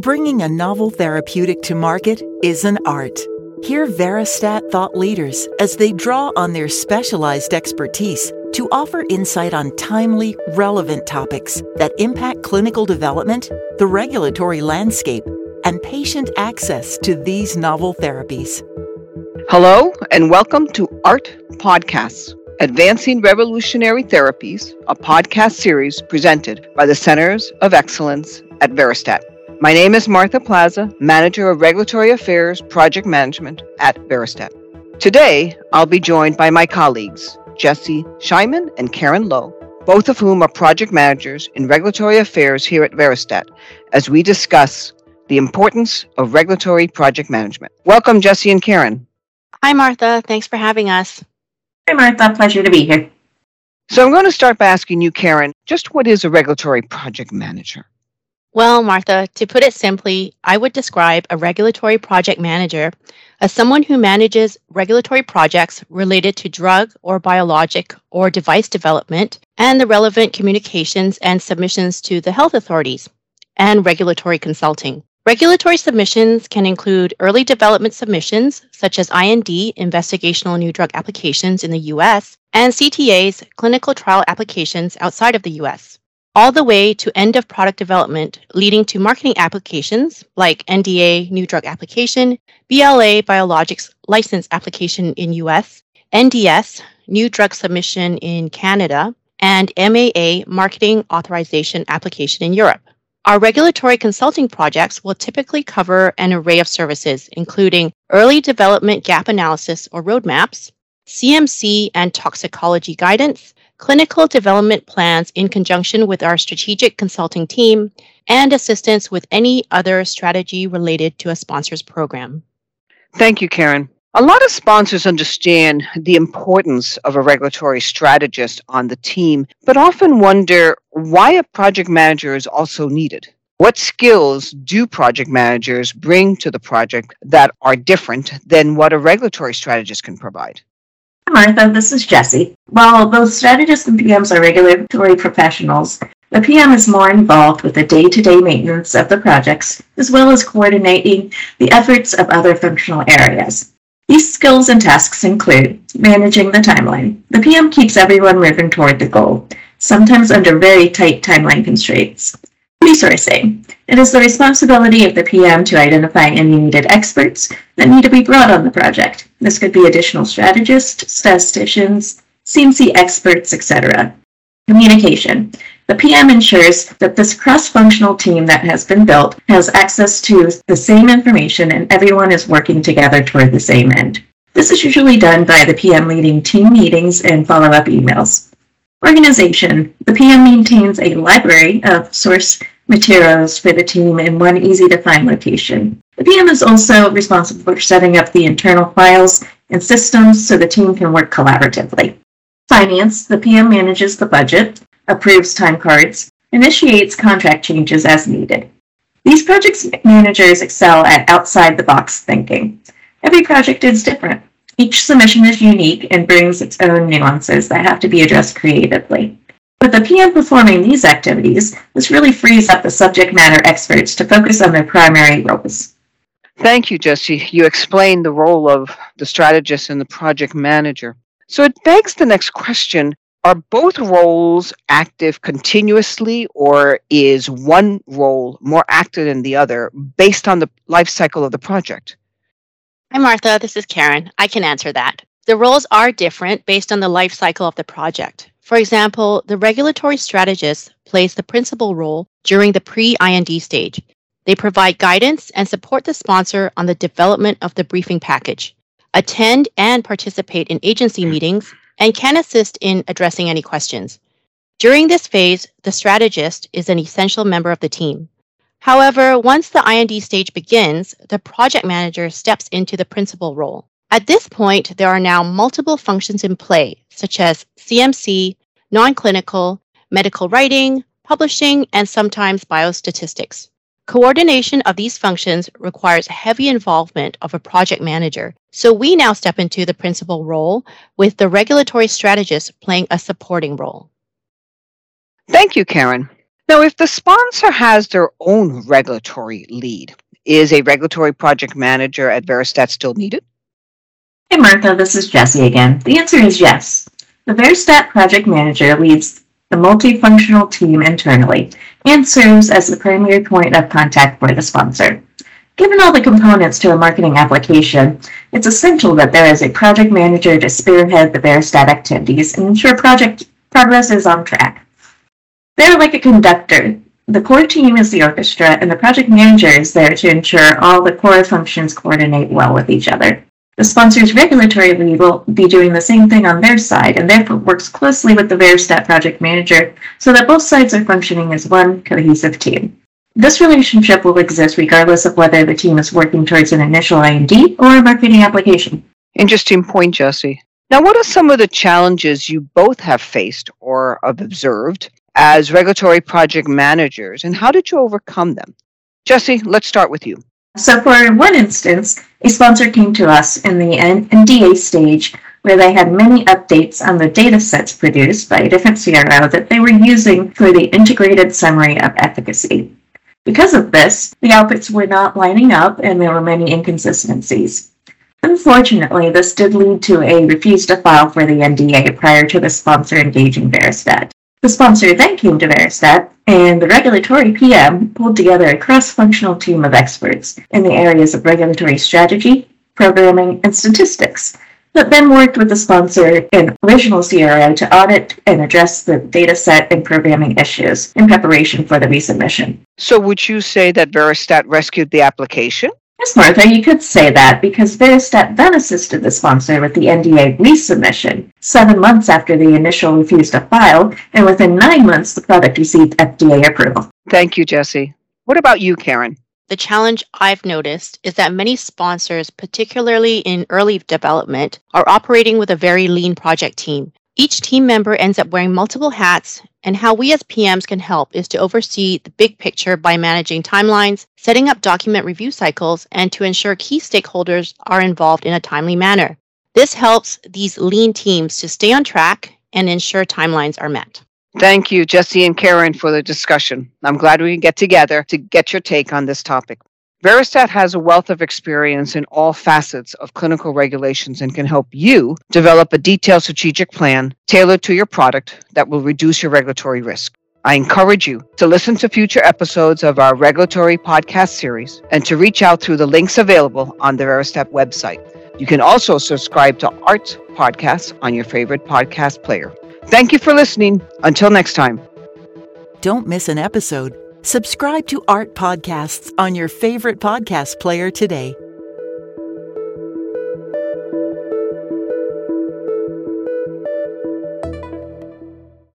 Bringing a novel therapeutic to market is an art. Hear Veristat thought leaders as they draw on their specialized expertise to offer insight on timely, relevant topics that impact clinical development, the regulatory landscape, and patient access to these novel therapies. Hello, and welcome to ART Podcasts, Advancing Revolutionary Therapies, a podcast series presented by the Centers of Excellence at Veristat. My name is Martha Plaza, Manager of Regulatory Affairs Project Management at Veristat. Today, I'll be joined by my colleagues, Jesse Scheiman and Karen Lowe, both of whom are project managers in regulatory affairs here at Veristat, as we discuss the importance of regulatory project management. Welcome, Jesse and Karen. Hi, Martha. Thanks for having us. Hi, Martha. Pleasure to be here. So, I'm going to start by asking you, Karen, just what is a regulatory project manager? Well, Martha, to put it simply, I would describe a regulatory project manager as someone who manages regulatory projects related to drug or biologic or device development and the relevant communications and submissions to the health authorities and regulatory consulting. Regulatory submissions can include early development submissions, such as IND, investigational new drug applications in the US, and CTAs, clinical trial applications outside of the US all the way to end of product development, leading to marketing applications like NDA, new drug application, BLA, biologics license application in US, NDS, new drug submission in Canada, and MAA, marketing authorization application in Europe. Our regulatory consulting projects will typically cover an array of services, including early development gap analysis or roadmaps, CMC and toxicology guidance, clinical development plans in conjunction with our strategic consulting team, and assistance with any other strategy related to a sponsor's program. Thank you, Karen. A lot of sponsors understand the importance of a regulatory strategist on the team, but often wonder why a project manager is also needed. What skills do project managers bring to the project that are different than what a regulatory strategist can provide? Martha, this is Jesse. While both strategists and PMs are regulatory professionals, the PM is more involved with the day to day maintenance of the projects, as well as coordinating the efforts of other functional areas. These skills and tasks include managing the timeline. The PM keeps everyone moving toward the goal, sometimes under very tight timeline constraints. Resourcing. It is the responsibility of the PM to identify any needed experts that need to be brought on the project. This could be additional strategists, statisticians, CMC experts, etc. Communication. The PM ensures that this cross functional team that has been built has access to the same information and everyone is working together toward the same end. This is usually done by the PM leading team meetings and follow up emails. Organization. The PM maintains a library of source materials for the team in one easy to find location. The PM is also responsible for setting up the internal files and systems so the team can work collaboratively. Finance, the PM manages the budget, approves time cards, initiates contract changes as needed. These project managers excel at outside the box thinking. Every project is different. Each submission is unique and brings its own nuances that have to be addressed creatively. With the PM performing these activities, this really frees up the subject matter experts to focus on their primary roles. Thank you, Jesse. You explained the role of the strategist and the project manager. So it begs the next question Are both roles active continuously, or is one role more active than the other based on the life cycle of the project? Hi, Martha. This is Karen. I can answer that. The roles are different based on the life cycle of the project. For example, the regulatory strategist plays the principal role during the pre IND stage. They provide guidance and support the sponsor on the development of the briefing package, attend and participate in agency meetings, and can assist in addressing any questions. During this phase, the strategist is an essential member of the team. However, once the IND stage begins, the project manager steps into the principal role. At this point, there are now multiple functions in play, such as CMC, non clinical, medical writing, publishing, and sometimes biostatistics. Coordination of these functions requires heavy involvement of a project manager, so we now step into the principal role with the regulatory strategist playing a supporting role. Thank you, Karen. Now, if the sponsor has their own regulatory lead, is a regulatory project manager at Veristat still needed? Hey, Martha, this is Jesse again. The answer is yes. The Veristat project manager leads the multifunctional team internally and serves as the primary point of contact for the sponsor. Given all the components to a marketing application, it's essential that there is a project manager to spearhead the Veristat activities and ensure project progress is on track. They're like a conductor. The core team is the orchestra, and the project manager is there to ensure all the core functions coordinate well with each other. The sponsor's regulatory lead will be doing the same thing on their side and therefore works closely with the Veristat project manager so that both sides are functioning as one cohesive team. This relationship will exist regardless of whether the team is working towards an initial IND or a marketing application. Interesting point, Jesse. Now, what are some of the challenges you both have faced or have observed as regulatory project managers, and how did you overcome them? Jesse, let's start with you. So, for one instance, a sponsor came to us in the NDA stage where they had many updates on the data sets produced by a different CRO that they were using for the integrated summary of efficacy. Because of this, the outputs were not lining up and there were many inconsistencies. Unfortunately, this did lead to a refuse to file for the NDA prior to the sponsor engaging Veristat. The sponsor then came to Veristat, and the regulatory PM pulled together a cross functional team of experts in the areas of regulatory strategy, programming, and statistics that then worked with the sponsor and original CRO to audit and address the data set and programming issues in preparation for the resubmission. So, would you say that Veristat rescued the application? Yes, Martha, you could say that because Veristat then assisted the sponsor with the NDA resubmission seven months after the initial refused to file, and within nine months, the product received FDA approval. Thank you, Jesse. What about you, Karen? The challenge I've noticed is that many sponsors, particularly in early development, are operating with a very lean project team. Each team member ends up wearing multiple hats, and how we as PMs can help is to oversee the big picture by managing timelines, setting up document review cycles, and to ensure key stakeholders are involved in a timely manner. This helps these lean teams to stay on track and ensure timelines are met. Thank you, Jesse and Karen, for the discussion. I'm glad we can get together to get your take on this topic. Veristat has a wealth of experience in all facets of clinical regulations and can help you develop a detailed strategic plan tailored to your product that will reduce your regulatory risk. I encourage you to listen to future episodes of our regulatory podcast series and to reach out through the links available on the Veristat website. You can also subscribe to ART's podcasts on your favorite podcast player. Thank you for listening. Until next time. Don't miss an episode. Subscribe to Art Podcasts on your favorite podcast player today.